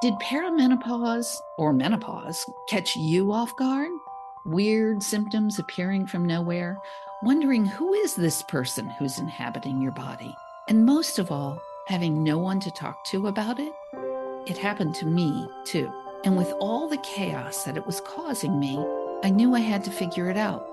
Did perimenopause or menopause catch you off guard? Weird symptoms appearing from nowhere, wondering who is this person who's inhabiting your body? And most of all, having no one to talk to about it? It happened to me too. And with all the chaos that it was causing me, I knew I had to figure it out.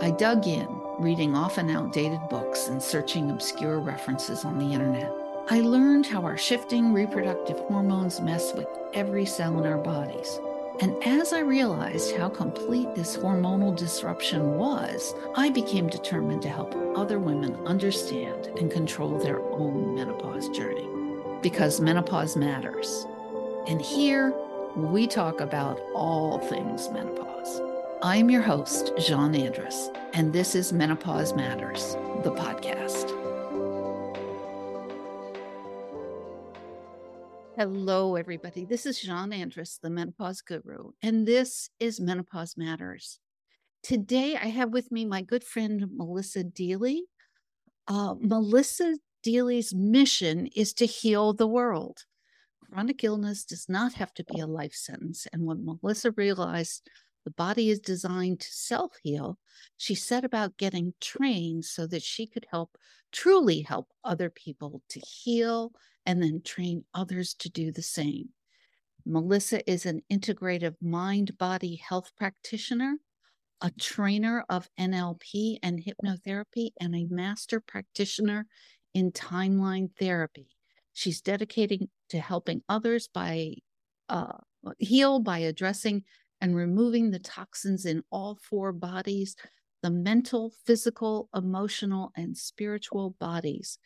I dug in, reading often outdated books and searching obscure references on the internet. I learned how our shifting reproductive hormones mess with every cell in our bodies. And as I realized how complete this hormonal disruption was, I became determined to help other women understand and control their own menopause journey. Because menopause matters. And here, we talk about all things menopause. I'm your host, Jeanne Andrus, and this is Menopause Matters, the podcast. Hello, everybody. This is Jeanne Andrus, the menopause guru, and this is Menopause Matters. Today, I have with me my good friend, Melissa Deally. Uh, Melissa Deally's mission is to heal the world. Chronic illness does not have to be a life sentence. And when Melissa realized the body is designed to self heal, she set about getting trained so that she could help, truly help other people to heal and then train others to do the same. Melissa is an integrative mind body health practitioner, a trainer of NLP and hypnotherapy, and a master practitioner in timeline therapy. She's dedicating to helping others by uh, heal by addressing and removing the toxins in all four bodies the mental, physical, emotional, and spiritual bodies.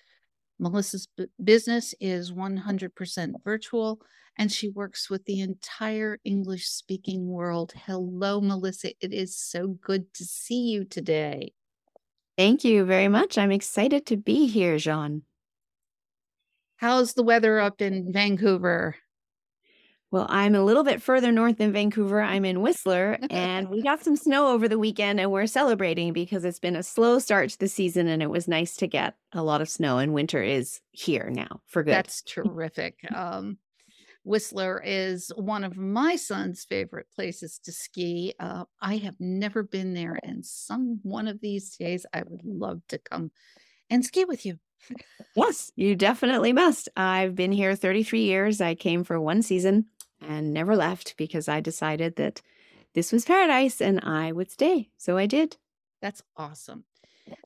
Melissa's b- business is 100% virtual and she works with the entire English speaking world. Hello, Melissa. It is so good to see you today. Thank you very much. I'm excited to be here, Jeanne. How's the weather up in Vancouver? Well, I'm a little bit further north than Vancouver. I'm in Whistler, and we got some snow over the weekend, and we're celebrating because it's been a slow start to the season, and it was nice to get a lot of snow, and winter is here now for good. That's terrific. Um, Whistler is one of my son's favorite places to ski. Uh, I have never been there, and some one of these days I would love to come and ski with you. Yes, you definitely must. I've been here 33 years. I came for one season and never left because I decided that this was paradise and I would stay. So I did. That's awesome.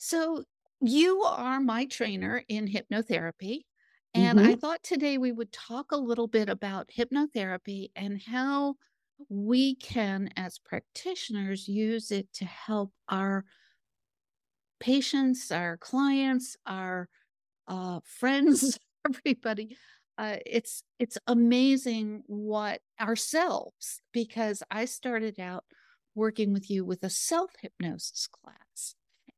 So you are my trainer in hypnotherapy. And mm-hmm. I thought today we would talk a little bit about hypnotherapy and how we can, as practitioners, use it to help our patients, our clients, our uh, friends, everybody uh, it's it's amazing what ourselves because I started out working with you with a self hypnosis class,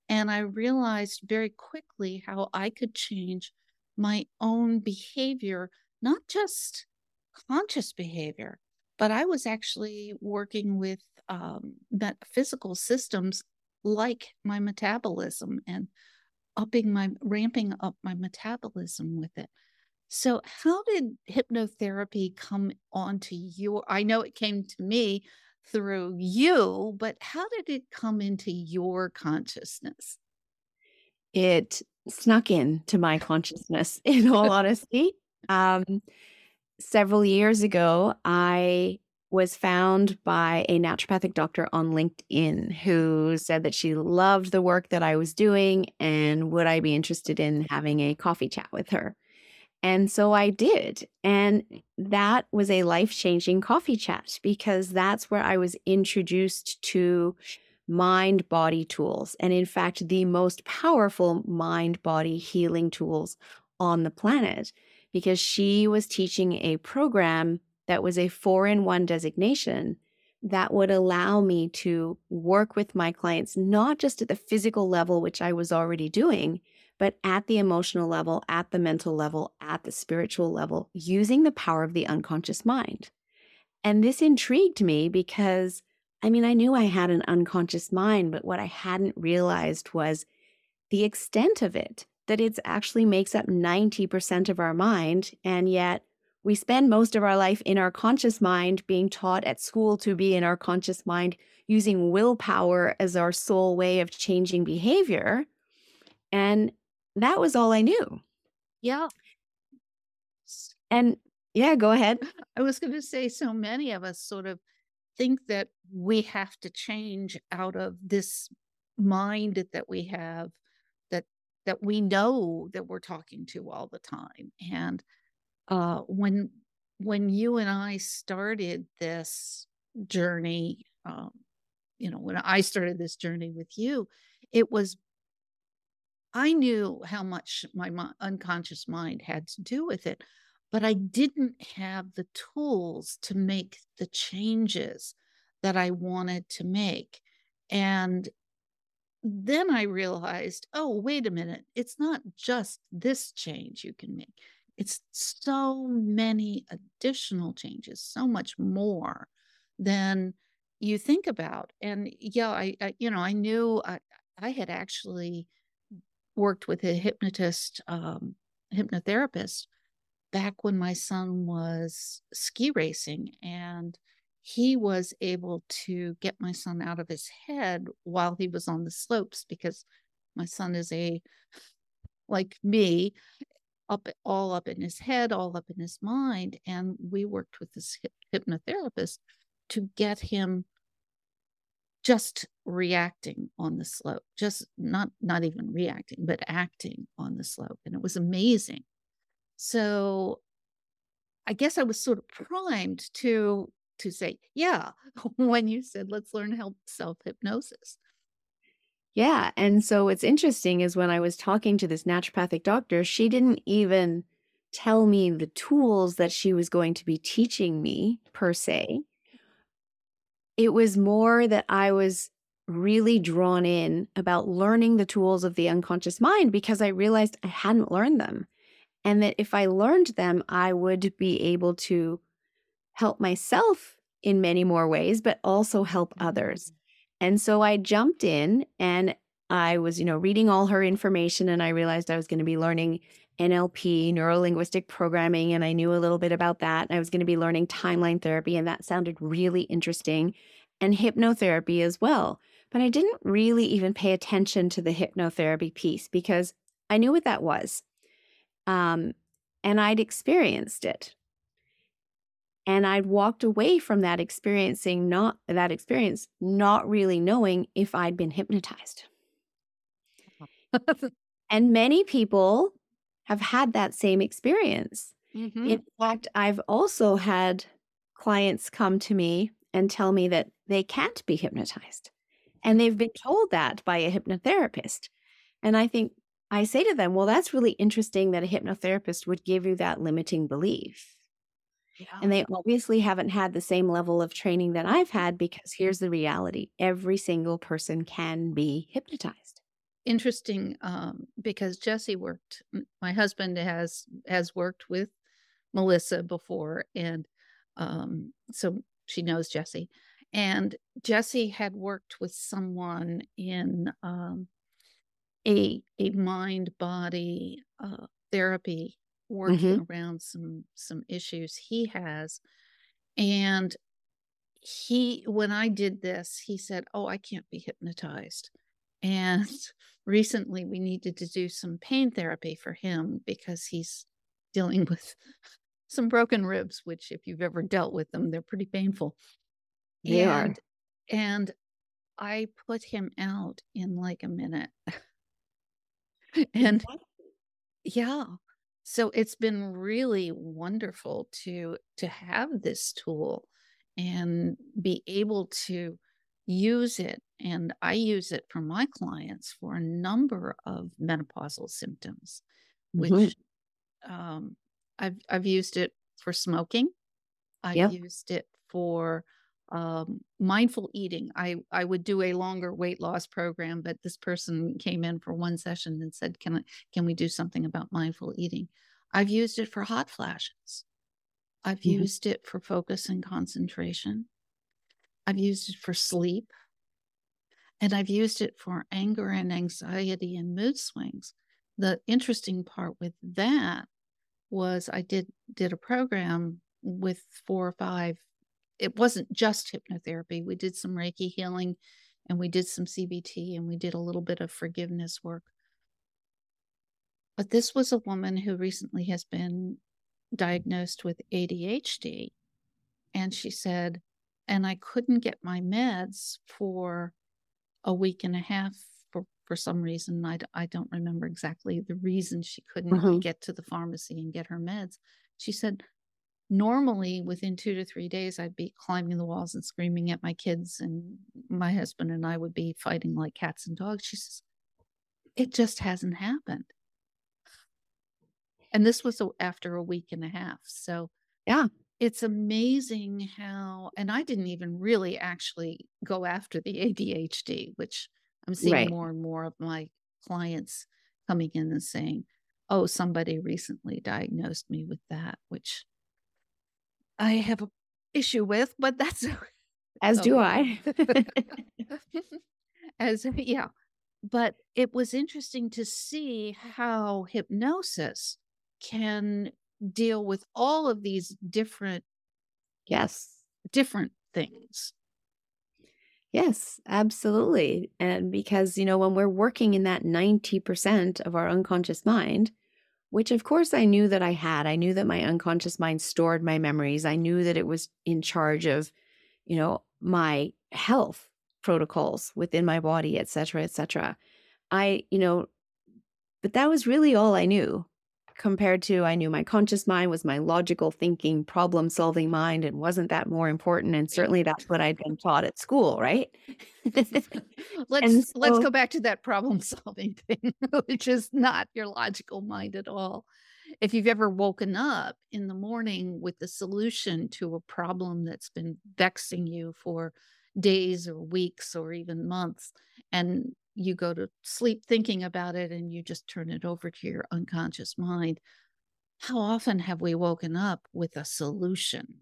and I realized very quickly how I could change my own behavior, not just conscious behavior, but I was actually working with um, physical systems like my metabolism and upping my ramping up my metabolism with it. So, how did hypnotherapy come onto your? I know it came to me through you, but how did it come into your consciousness? It snuck in to my consciousness, in all honesty. Um, several years ago, I was found by a naturopathic doctor on LinkedIn who said that she loved the work that I was doing and would I be interested in having a coffee chat with her. And so I did. And that was a life changing coffee chat because that's where I was introduced to mind body tools. And in fact, the most powerful mind body healing tools on the planet because she was teaching a program that was a four in one designation that would allow me to work with my clients, not just at the physical level, which I was already doing, but at the emotional level, at the mental level, at the spiritual level, using the power of the unconscious mind. And this intrigued me because I mean, I knew I had an unconscious mind, but what I hadn't realized was the extent of it, that it actually makes up 90% of our mind. And yet we spend most of our life in our conscious mind, being taught at school to be in our conscious mind, using willpower as our sole way of changing behavior. And that was all I knew. Yeah. And yeah, go ahead. I was going to say, so many of us sort of think that we have to change out of this mind that we have that that we know that we're talking to all the time and uh when when you and I started this journey um you know when I started this journey with you it was I knew how much my unconscious mind had to do with it but I didn't have the tools to make the changes that I wanted to make. And then I realized, oh, wait a minute, it's not just this change you can make. It's so many additional changes, so much more than you think about. And yeah, I, I you know, I knew I, I had actually worked with a hypnotist, um, hypnotherapist back when my son was ski racing and he was able to get my son out of his head while he was on the slopes because my son is a like me up all up in his head all up in his mind and we worked with this hypnotherapist to get him just reacting on the slope just not not even reacting but acting on the slope and it was amazing so I guess I was sort of primed to to say, yeah, when you said let's learn help self hypnosis. Yeah. And so what's interesting is when I was talking to this naturopathic doctor, she didn't even tell me the tools that she was going to be teaching me per se. It was more that I was really drawn in about learning the tools of the unconscious mind because I realized I hadn't learned them and that if I learned them, I would be able to help myself in many more ways, but also help others. Mm-hmm. And so I jumped in and I was, you know, reading all her information and I realized I was going to be learning NLP, neuro linguistic programming, and I knew a little bit about that. I was going to be learning timeline therapy, and that sounded really interesting, and hypnotherapy as well. But I didn't really even pay attention to the hypnotherapy piece because I knew what that was. Um, and I'd experienced it. And I'd walked away from that experiencing not that experience, not really knowing if I'd been hypnotized. and many people have had that same experience. Mm-hmm. In fact, I've also had clients come to me and tell me that they can't be hypnotized. And they've been told that by a hypnotherapist. And I think, I say to them, well, that's really interesting that a hypnotherapist would give you that limiting belief. Yeah. And they obviously haven't had the same level of training that I've had because here's the reality every single person can be hypnotized. Interesting um, because Jesse worked, my husband has has worked with Melissa before. And um, so she knows Jesse. And Jesse had worked with someone in um, a a mind body uh, therapy working mm-hmm. around some some issues he has and he when i did this he said oh i can't be hypnotized and recently we needed to do some pain therapy for him because he's dealing with some broken ribs which if you've ever dealt with them they're pretty painful they and, are. And i put him out in like a minute. And yeah. So it's been really wonderful to to have this tool and be able to use it and i use it for my clients for a number of menopausal symptoms which mm-hmm. um, I've, I've used it for smoking. I've yep. used it for um, mindful eating. I, I would do a longer weight loss program, but this person came in for one session and said, can, I, can we do something about mindful eating? I've used it for hot flashes. I've mm-hmm. used it for focus and concentration. I've used it for sleep. And I've used it for anger and anxiety and mood swings. The interesting part with that was I did did a program with four or five. It wasn't just hypnotherapy. We did some Reiki healing and we did some CBT and we did a little bit of forgiveness work. But this was a woman who recently has been diagnosed with ADHD. And she said, and I couldn't get my meds for a week and a half for, for some reason. I, I don't remember exactly the reason she couldn't mm-hmm. get to the pharmacy and get her meds. She said, normally within two to three days, I'd be climbing the walls and screaming at my kids, and my husband and I would be fighting like cats and dogs. She says, it just hasn't happened. And this was after a week and a half. So, yeah, it's amazing how, and I didn't even really actually go after the ADHD, which I'm seeing right. more and more of my clients coming in and saying, oh, somebody recently diagnosed me with that, which I have a issue with, but that's as do I. as yeah. But it was interesting to see how hypnosis can deal with all of these different yes different things yes absolutely and because you know when we're working in that 90% of our unconscious mind which of course I knew that I had. I knew that my unconscious mind stored my memories. I knew that it was in charge of you know my health protocols within my body etc etc I you know but that was really all I knew compared to I knew my conscious mind was my logical thinking, problem solving mind, and wasn't that more important? And certainly that's what I'd been taught at school, right? let's so, let's go back to that problem solving thing, which is not your logical mind at all. If you've ever woken up in the morning with the solution to a problem that's been vexing you for days or weeks or even months, and you go to sleep thinking about it and you just turn it over to your unconscious mind. How often have we woken up with a solution?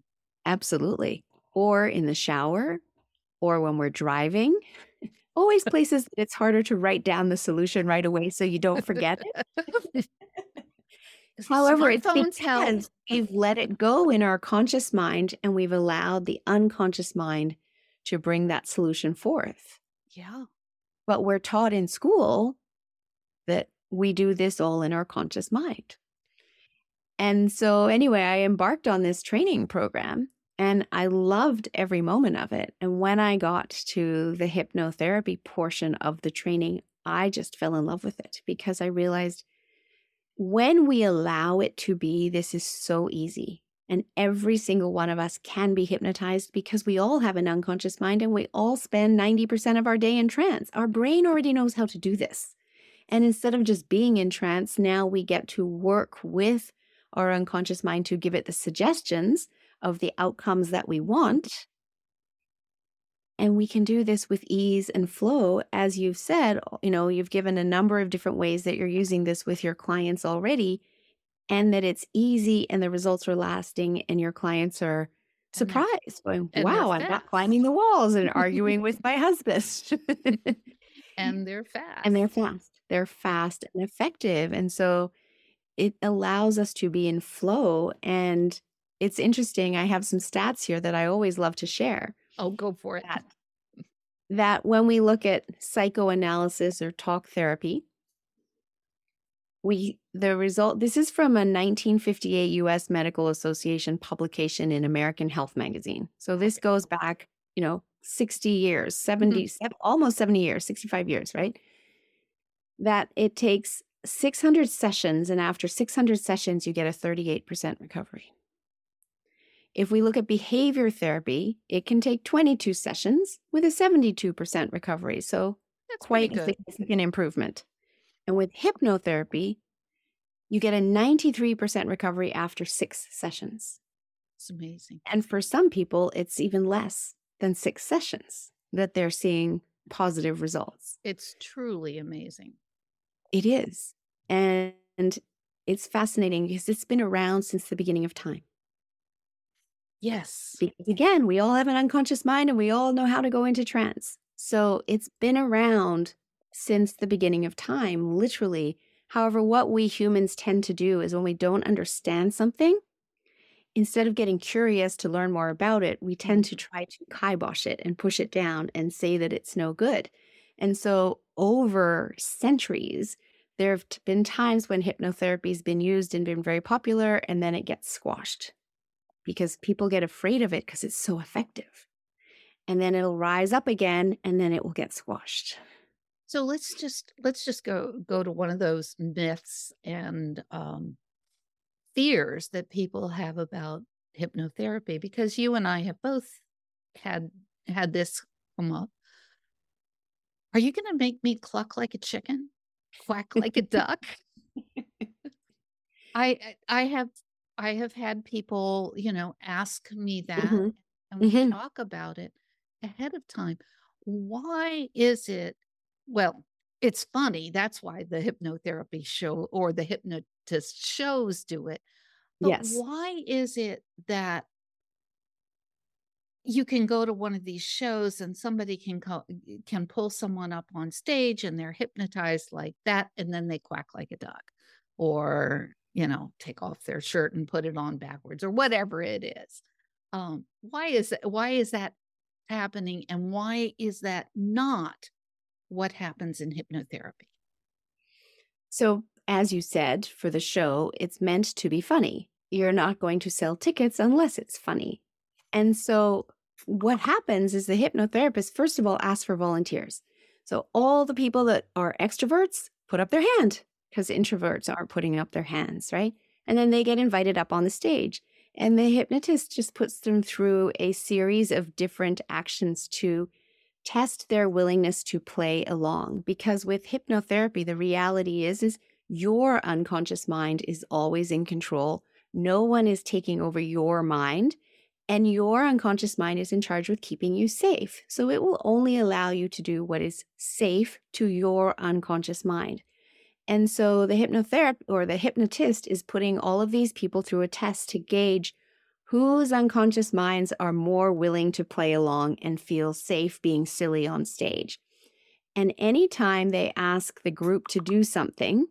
Absolutely. Or in the shower, or when we're driving. Always places it's harder to write down the solution right away so you don't forget it. However, it's because help. we've let it go in our conscious mind and we've allowed the unconscious mind to bring that solution forth. Yeah. But we're taught in school that we do this all in our conscious mind. And so, anyway, I embarked on this training program and I loved every moment of it. And when I got to the hypnotherapy portion of the training, I just fell in love with it because I realized when we allow it to be, this is so easy. And every single one of us can be hypnotized because we all have an unconscious mind and we all spend 90% of our day in trance. Our brain already knows how to do this. And instead of just being in trance, now we get to work with our unconscious mind to give it the suggestions of the outcomes that we want. And we can do this with ease and flow. As you've said, you know, you've given a number of different ways that you're using this with your clients already and that it's easy and the results are lasting and your clients are surprised going wow i'm not climbing the walls and arguing with my husband. And they're fast and they're fast. They're fast and effective and so it allows us to be in flow and it's interesting i have some stats here that i always love to share oh go for it. that, that when we look at psychoanalysis or talk therapy we the result this is from a 1958 US Medical Association publication in American Health magazine. So this goes back, you know, 60 years, 70 mm-hmm. almost 70 years, 65 years, right? That it takes 600 sessions and after 600 sessions you get a 38% recovery. If we look at behavior therapy, it can take 22 sessions with a 72% recovery. So That's quite a significant improvement. And with hypnotherapy, you get a 93% recovery after six sessions. It's amazing. And for some people, it's even less than six sessions that they're seeing positive results. It's truly amazing. It is. And it's fascinating because it's been around since the beginning of time. Yes. Because again, we all have an unconscious mind and we all know how to go into trance. So it's been around since the beginning of time, literally However, what we humans tend to do is when we don't understand something, instead of getting curious to learn more about it, we tend to mm-hmm. try to kibosh it and push it down and say that it's no good. And so, over centuries, there have been times when hypnotherapy has been used and been very popular, and then it gets squashed because people get afraid of it because it's so effective. And then it'll rise up again, and then it will get squashed. So let's just let's just go go to one of those myths and um, fears that people have about hypnotherapy because you and I have both had had this come up. Are you going to make me cluck like a chicken, quack like a duck? I I have I have had people, you know, ask me that hmm and we hmm talk about it ahead of time. Why is it well, it's funny, that's why the hypnotherapy show or the hypnotist shows do it, but Yes. why is it that you can go to one of these shows and somebody can co can pull someone up on stage and they're hypnotized like that, and then they quack like a duck, or, you know, take off their shirt and put it on backwards or whatever it is. Um, why is that why is that happening, and why is that not what happens in hypnotherapy? So, as you said, for the show, it's meant to be funny. You're not going to sell tickets unless it's funny. And so, what happens is the hypnotherapist, first of all, asks for volunteers. So, all the people that are extroverts put up their hand because introverts aren't putting up their hands, right? And then they get invited up on the stage. And the hypnotist just puts them through a series of different actions to test their willingness to play along because with hypnotherapy the reality is is your unconscious mind is always in control. No one is taking over your mind and your unconscious mind is in charge with keeping you safe. So it will only allow you to do what is safe to your unconscious mind. And so the hypnotherapist or the hypnotist is putting all of these people through a test to gauge whose unconscious minds are more willing to play along and feel safe being silly on stage. And anytime they ask the group to do something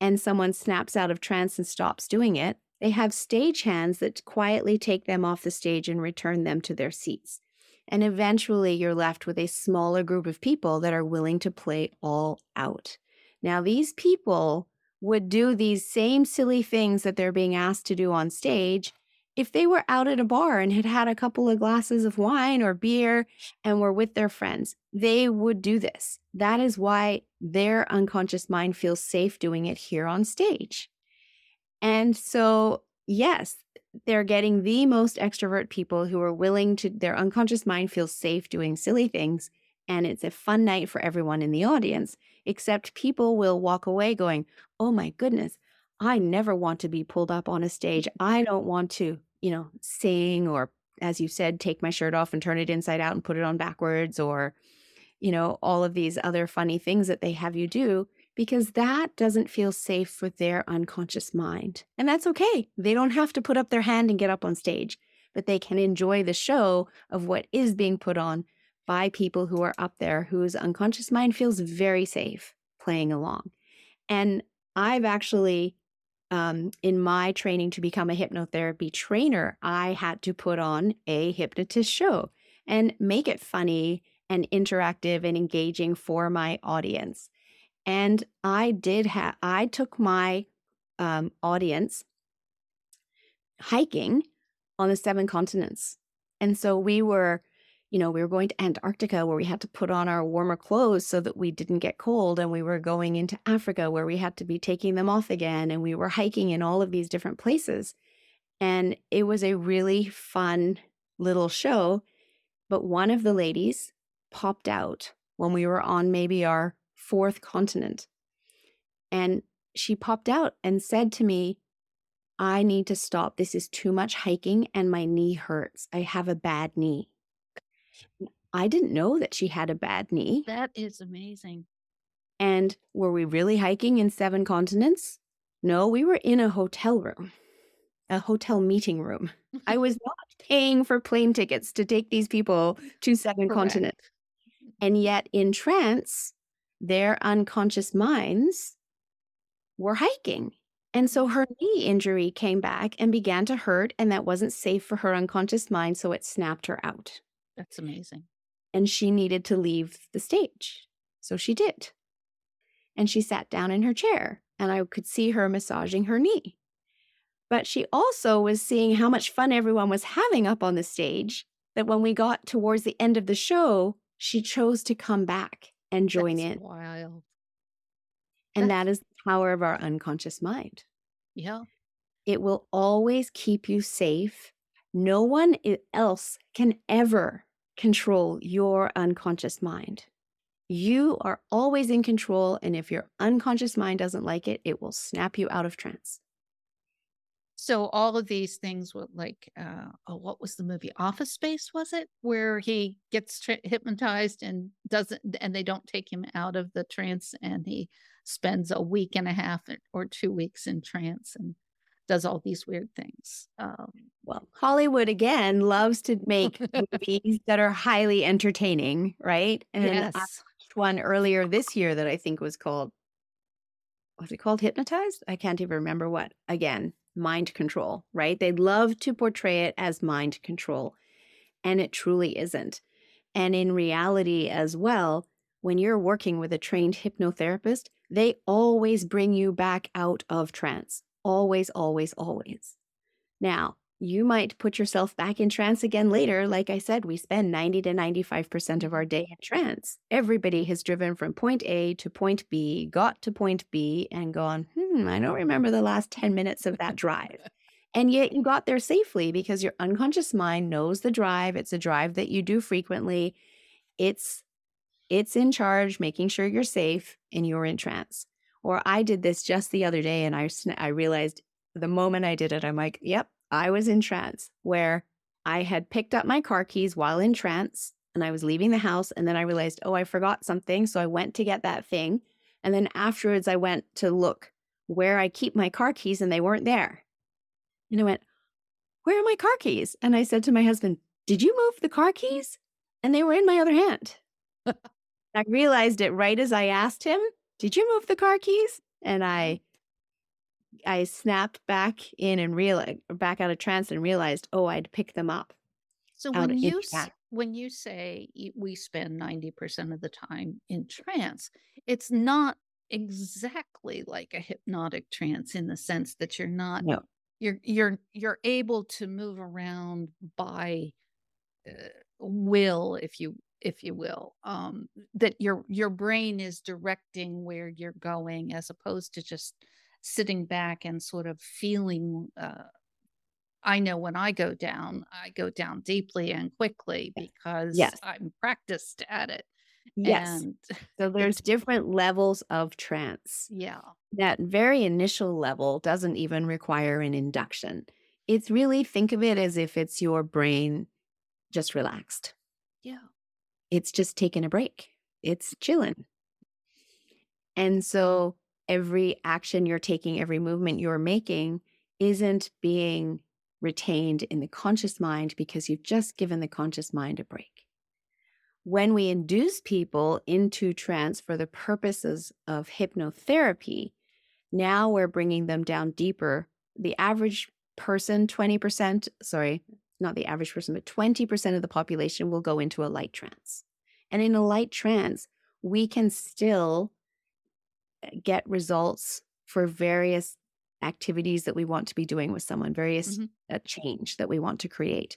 and someone snaps out of trance and stops doing it, they have stage hands that quietly take them off the stage and return them to their seats. And eventually you're left with a smaller group of people that are willing to play all out. Now, these people would do these same silly things that they're being asked to do on stage if they were out at a bar and had had a couple of glasses of wine or beer and were with their friends, they would do this. That is why their unconscious mind feels safe doing it here on stage. And so, yes, they're getting the most extrovert people who are willing to, their unconscious mind feels safe doing silly things. And it's a fun night for everyone in the audience, except people will walk away going, Oh my goodness, I never want to be pulled up on a stage. I don't want to, you know, sing or, as you said, take my shirt off and turn it inside out and put it on backwards or, you know, all of these other funny things that they have you do because that doesn't feel safe for their unconscious mind. And that's okay. They don't have to put up their hand and get up on stage, but they can enjoy the show of what is being put on by people who are up there whose unconscious mind feels very safe playing along. And I've actually, um, in my training to become a hypnotherapy trainer, I had to put on a hypnotist show and make it funny and interactive and engaging for my audience. And I did have, I took my um, audience hiking on the seven continents. And so we were, you know, we were going to Antarctica where we had to put on our warmer clothes so that we didn't get cold. And we were going into Africa where we had to be taking them off again. And we were hiking in all of these different places. And it was a really fun little show. But one of the ladies popped out when we were on maybe our fourth continent. And she popped out and said to me, I need to stop. This is too much hiking and my knee hurts. I have a bad knee. I didn't know that she had a bad knee. That is amazing. And were we really hiking in seven continents? No, we were in a hotel room, a hotel meeting room. I was not paying for plane tickets to take these people to seven Correct. continents. And yet, in trance, their unconscious minds were hiking. And so her knee injury came back and began to hurt, and that wasn't safe for her unconscious mind. So it snapped her out. That's amazing. And she needed to leave the stage. So she did. And she sat down in her chair, and I could see her massaging her knee. But she also was seeing how much fun everyone was having up on the stage that when we got towards the end of the show, she chose to come back and join That's in. wild. And That's that is the power of our unconscious mind. yeah. It will always keep you safe. No one else can ever control your unconscious mind. You are always in control. And if your unconscious mind doesn't like it, it will snap you out of trance. So all of these things were like, uh, oh, what was the movie? Office Space, was it? Where he gets tra- hypnotized and doesn't, and they don't take him out of the trance, and he spends a week and a half or two weeks in trance and does all these weird things. Um, Well, Hollywood again loves to make movies that are highly entertaining, right? And I yes. watched one earlier this year that I think was called, was it called Hypnotized? I can't even remember what. Again, mind control, right? They love to portray it as mind control, and it truly isn't. And in reality, as well, when you're working with a trained hypnotherapist, they always bring you back out of trance. Always, always, always. Now, you might put yourself back in trance again later. Like I said, we spend 90 to 95% of our day in trance. Everybody has driven from point A to point B, got to point B, and gone, hmm, I don't remember the last 10 minutes of that drive. And yet you got there safely because your unconscious mind knows the drive. It's a drive that you do frequently. It's it's in charge, making sure you're safe and you're in trance. Or I did this just the other day and I I realized the moment I did it, I'm like, yep, I was in trance where I had picked up my car keys while in trance and I was leaving the house. And then I realized, oh, I forgot something. So I went to get that thing. And then afterwards, I went to look where I keep my car keys and they weren't there. And I went, where are my car keys? And I said to my husband, did you move the car keys? And they were in my other hand. I realized it right as I asked him, did you move the car keys? And I I snapped back in and real back out of trance and realized, oh, I'd picked them up So when you when you say we spend 90% of the time in trance, it's not exactly like a hypnotic trance in the sense that you're not No. you're you're you're able to move around by uh, will if you if you will um that your your brain is directing where you're going as opposed to just sitting back and sort of feeling uh I know when I go down, I go down deeply and quickly because Yes. I'm practiced at it. Yes. And So there's different levels of trance. yeah, That very initial level doesn't even require an induction. It's really think of it as if it's your brain just relaxed. yeah, It's just taking a break. It's chilling. Mm-hmm. And so every action you're taking, every movement you're making isn't being retained in the conscious mind because you've just given the conscious mind a break. When we induce people into trance for the purposes of hypnotherapy, now we're bringing them down deeper. The average person, 20%, sorry, not the average person, but 20% of the population will go into a light trance. And in a light trance, we can still uh, get results for various activities that we want to be doing with someone, various mhm, uh, change that we want to create.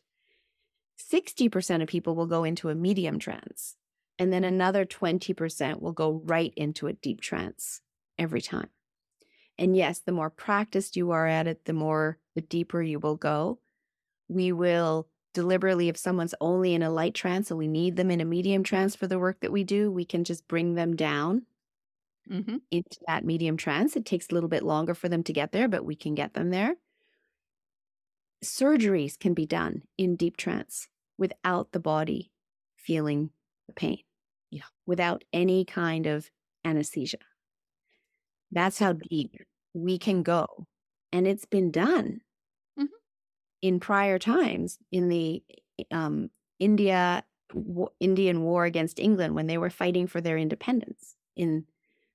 60% of people will go into a medium trance, and then another 20% will go right into a deep trance every time. And yes, the more practiced you are at it, the more the deeper you will go. We will deliberately, if someone's only in a light trance and we need them in a medium trance for the work that we do, we can just bring them down mhm. into that medium trance. It takes a little bit longer for them to get there, but we can get them there. Surgeries can be done in deep trance without the body feeling the pain. Yeah. Without any kind of anesthesia. That's how deep we can go. And it's been done. In prior times in the um, India wa- Indian War against England when they were fighting for their independence in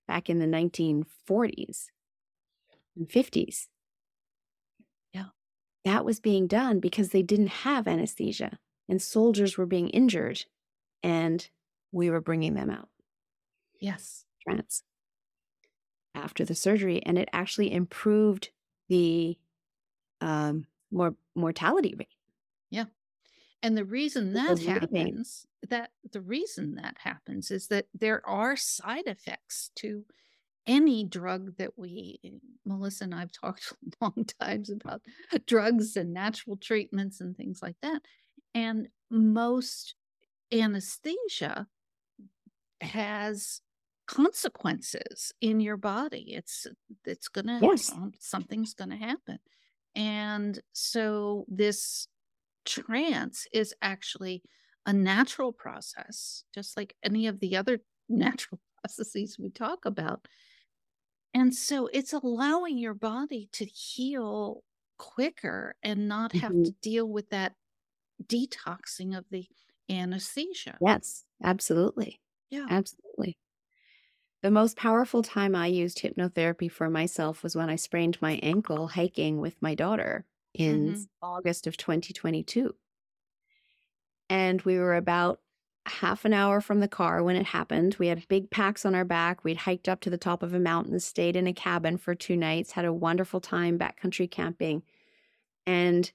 back in the 1940s. and 50s. Yeah. That was being done because they didn't have anesthesia and soldiers were being injured and we were bringing them out. Yes. Trance after the surgery. And it actually improved the um, more mortality rate. Yeah. And the reason that happens, that the reason that happens is that there are side effects to any drug that we Melissa and I've talked long times about drugs and natural treatments and things like that. And most anesthesia has consequences in your body. It's it's gonna Yes. something's gonna happen. And so this trance is actually a natural process, just like any of the other natural processes we talk about. And so it's allowing your body to heal quicker and not have Mhm. to deal with that detoxing of the anesthesia. Yes, absolutely. Yeah. Absolutely. The most powerful time I used hypnotherapy for myself was when I sprained my ankle hiking with my daughter in Mhm. August of 2022. And we were about half an hour from the car when it happened. We had big packs on our back. We'd hiked up to the top of a mountain, stayed in a cabin for two nights, had a wonderful time backcountry camping. And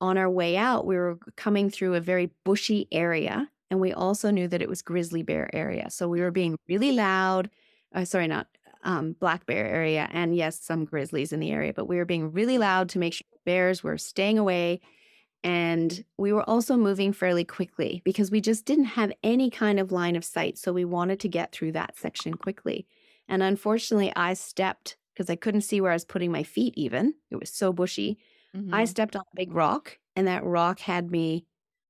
on our way out, we were coming through a very bushy area. And we also knew that it was grizzly bear area. So we were being really loud. Uh, sorry, not um, black bear area. And yes, some grizzlies in the area, but we were being really loud to make sure bears were staying away. And we were also moving fairly quickly because we just didn't have any kind of line of sight. So we wanted to get through that section quickly. And unfortunately, I stepped because I couldn't see where I was putting my feet, even. It was so bushy. I Mhm. stepped on a big rock, and that rock had me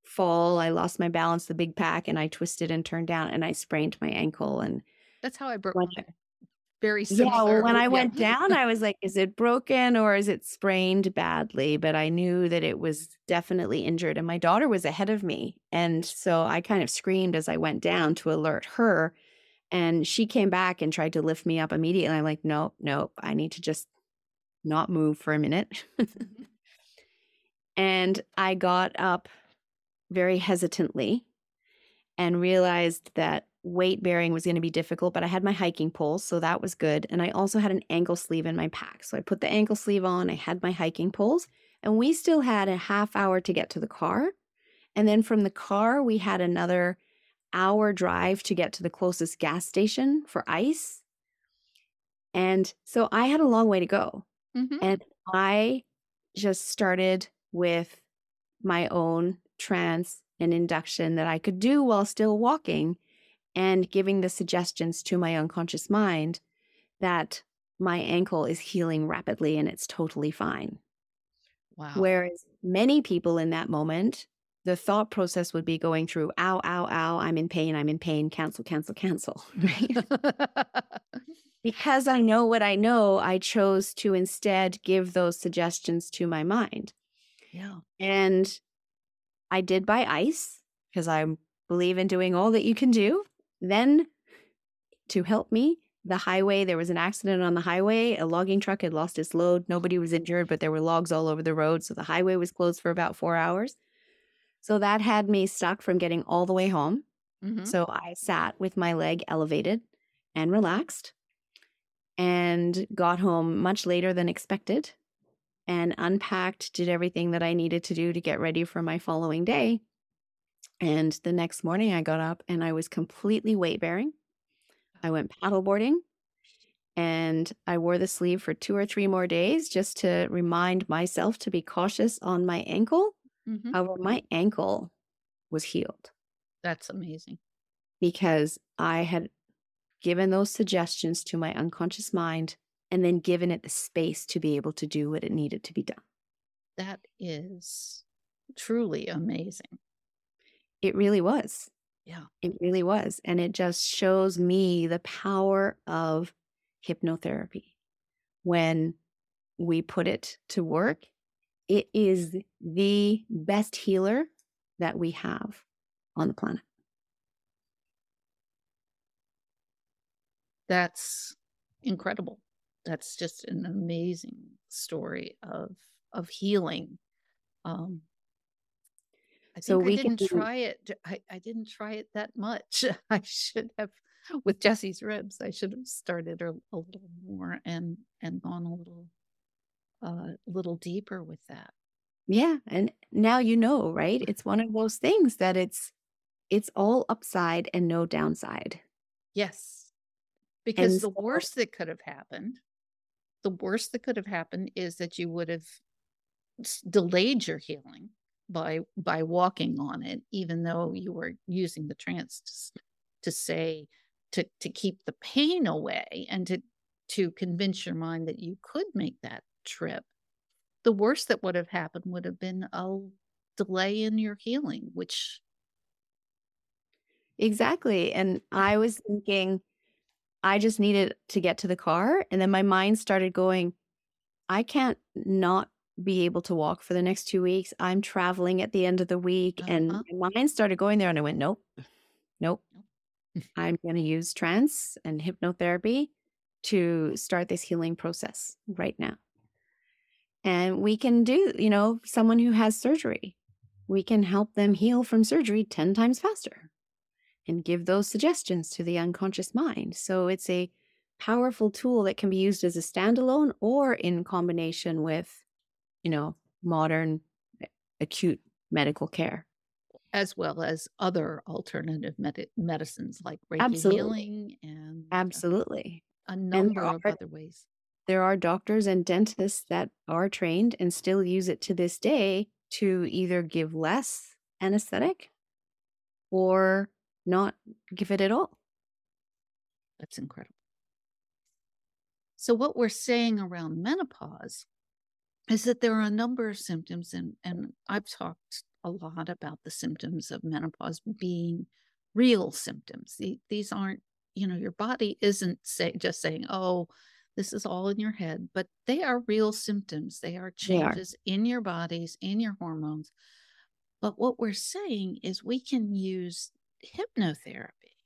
fall. I lost my balance, the big pack, and I twisted and turned down, and I sprained my ankle. And That's how I broke mine. Very yeah, well, when I Yeah. went down, I was like, is it broken or is it sprained badly? But I knew that it was definitely injured. And my daughter was ahead of me. And so I kind of screamed as I went down to alert her. And she came back and tried to lift me up immediately. I'm like, nope, nope. I need to just not move for a minute. Mhm. and I got up very hesitantly and realized that weight bearing was going to be difficult, but I had my hiking poles, so that was good. And I also had an ankle sleeve in my pack. So I put the ankle sleeve on, I had my hiking poles, and we still had a half hour to get to the car. And then from the car, we had another hour drive to get to the closest gas station for ice. And so I had a long way to go. Mhm. And I just started with my own trance and induction that I could do while still walking and giving the suggestions to my unconscious mind that my ankle is healing rapidly and it's totally fine. Wow. Whereas many people in that moment, the thought process would be going through, ow, ow, ow, I'm in pain, I'm in pain, cancel, cancel, cancel. Right? because I know what I know, I chose to instead give those suggestions to my mind. yeah. And I did buy ice because I believe in doing all that you can do. Then, to help me, the highway, there was an accident on the highway. A logging truck had lost its load. Nobody was injured, but there were logs all over the road. So the highway was closed for about four hours. So that had me stuck from getting all the way home. Mhm. So I sat with my leg elevated and relaxed and got home much later than expected and unpacked, did everything that I needed to do to get ready for my following day. And the next morning, I got up and I was completely weight bearing. I went paddleboarding and I wore the sleeve for two or three more days just to remind myself to be cautious on my ankle. Mhm. However, my ankle was healed That's amazing. because I had given those suggestions to my unconscious mind and then given it the space to be able to do what it needed to be done. That is truly amazing. It really was. Yeah. It really was. And it just shows me the power of hypnotherapy. When we put it to work, it is the best healer that we have on the planet. That's incredible. That's just an amazing story of of healing. Um, I So think I we can didn't try it. I, I didn't try it that much. I should have with Jesse's ribs. I should have started a, a little more and and gone a little uh, a little deeper with that. Yeah, and now you know, right? It's one of those things that it's it's all upside and no downside. Yes, because And the so worst that could have happened, the worst that could have happened is that you would have delayed your healing by by walking on it, even though you were using the trance to, to say to to keep the pain away and to to convince your mind that you could make that trip. The worst that would have happened would have been a delay in your healing, which exactly. And I was thinking I just needed to get to the car, and then my mind started going, I can't not be able to walk for the next 2 weeks. I'm traveling at the end of the week, and uh-huh, my mind started going there, and I went, "Nope, nope. I'm gonna use trance and hypnotherapy to start this healing process right now." And we can do, you know, someone who has surgery, we can help them heal from surgery 10 times faster and give those suggestions to the unconscious mind. So it's a powerful tool that can be used as a standalone or in combination with, you know, modern acute medical care. as well as other alternative medi- medicines like Reiki Absolutely. healing and uh, Absolutely. a number of are other ways. there are doctors and dentists that are trained and still use it to this day to either give less anesthetic or not give it at all. That's incredible. So, what we're saying around menopause is that there are a number of symptoms, and, and I've talked a lot about the symptoms of menopause being real symptoms. These aren't, you know, your body isn't say, just saying, oh, this is all in your head, but they are real symptoms. They are They are. changes in your bodies, in your hormones. But what we're saying is we can use hypnotherapy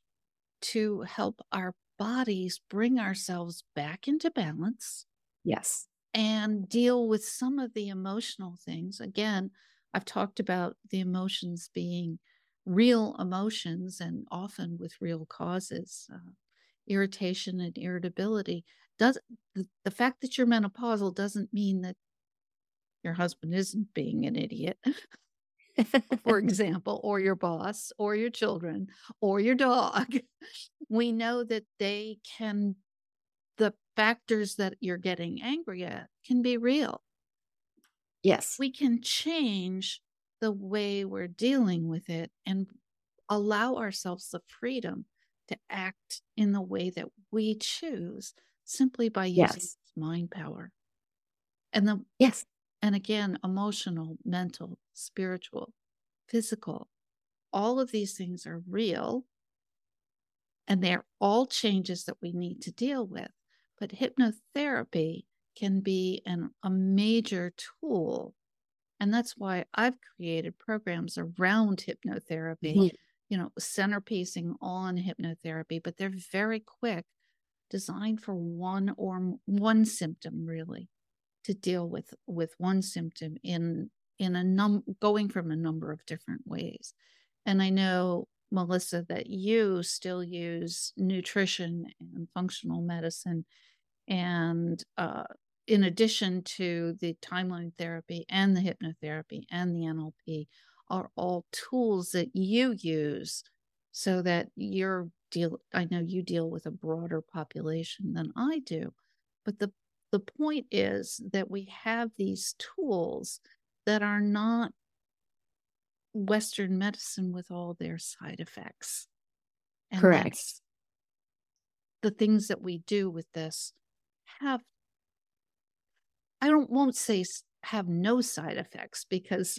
to help our bodies bring ourselves back into balance Yes. and deal with some of the emotional things. Again, I've talked about the emotions being real emotions and often with real causes. Uh, irritation and irritability does the, the fact that you're menopausal doesn't mean that your husband isn't being an idiot for example, or your boss, or your children, or your dog, we know that they can, the factors that you're getting angry at can be real. yes. We can change the way we're dealing with it and allow ourselves the freedom to act in the way that we choose simply by using Yes. mind power. And the Yes. And again, emotional, mental, spiritual, physical, all of these things are real and they're all changes that we need to deal with. But hypnotherapy can be an, a major tool. And that's why I've created programs around hypnotherapy, Mhm. you know, centerpiecing on hypnotherapy, but they're very quick, designed for one or one symptom really to deal with with one symptom in in a num going from a number of different ways. And i know melissa that you still use nutrition and functional medicine and uh, in addition to the timeline therapy and the hypnotherapy and the nlp are all tools that you use so that you're deal i know you deal with a broader population than i do but the the point is that we have these tools that are not Western medicine with all their side effects. And Correct. the things that we do with this have, I don't won't say have no side effects because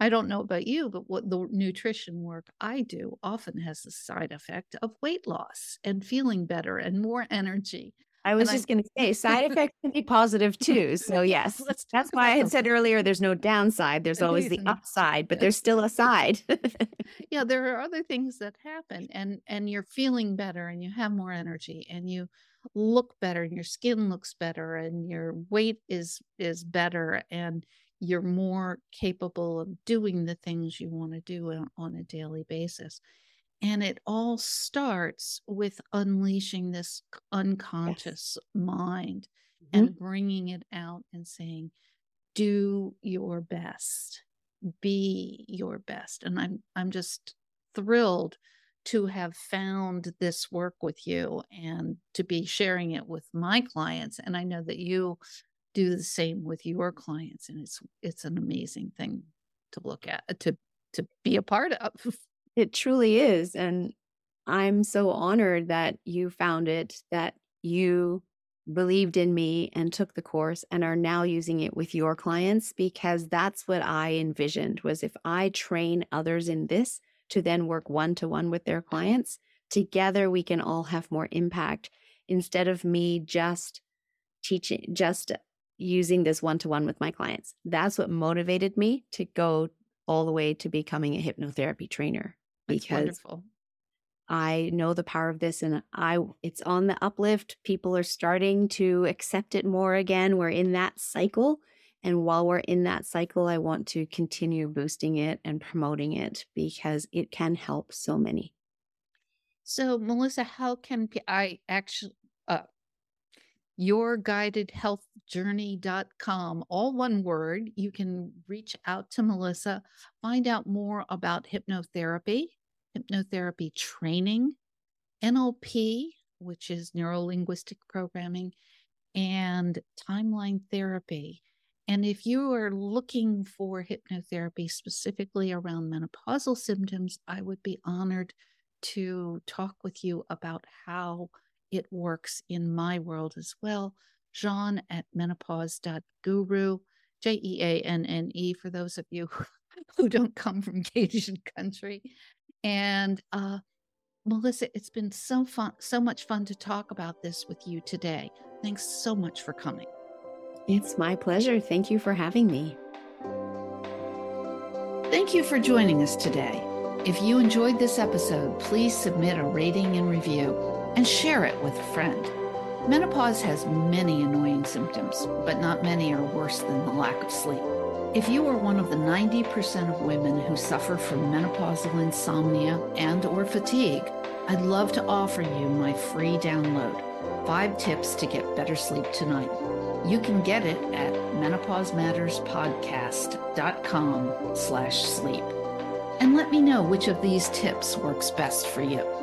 I don't know about you, but what the nutrition work I do often has the side effect of weight loss and feeling better and more energy. I was And just going to say side effects can be positive too. So yes, that's why I had said earlier there's no downside. There's always the upside, but there's still a side. yeah there are other things that happen and and you're feeling better and you have more energy and you look better and your skin looks better and your weight is is better and you're more capable of doing the things you want to do on, on a daily basis and it all starts with unleashing this unconscious yes. mind mm-hmm. and bringing it out and saying do your best be your best and i'm i'm just thrilled to have found this work with you and to be sharing it with my clients and i know that you do the same with your clients and it's it's an amazing thing to look at to to be a part of it truly is and i'm so honored that you found it that you believed in me and took the course and are now using it with your clients because that's what I envisioned was if I train others in this to then work one to one with their clients, together we can all have more impact instead of me just teaching just using this one to one with my clients. That's what motivated me to go all the way to becoming a hypnotherapy trainer because I know the power of this and I it's on the uplift. People are starting to accept it more again. We're in that cycle. And while we're in that cycle, I want to continue boosting it and promoting it because it can help so many. So, Melissa, how can I actually, uh, yourguidedhealthjourney.com, all one word. You can reach out to Melissa, find out more about hypnotherapy hypnotherapy training, NLP, which is neuro linguistic programming, and timeline therapy. And if you are looking for hypnotherapy specifically around menopausal symptoms, I would be honored to talk with you about how it works in my world as well. Jeanne at menopause.guru, J E A N N E, for those of you who don't come from Cajun country. And uh, Melissa, it's been so fun, so much fun to talk about this with you today. Thanks so much for coming. It's my pleasure. Thank you for having me. Thank you for joining us today. If you enjoyed this episode, please submit a rating and review and share it with a friend. Menopause has many annoying symptoms, but not many are worse than the lack of sleep. If you are one of the 90% of women who suffer from menopausal insomnia and or fatigue, I'd love to offer you my free download, 5 tips to get better sleep tonight. You can get it at menopausematterspodcast.com slash sleep. And let me know which of these tips works best for you.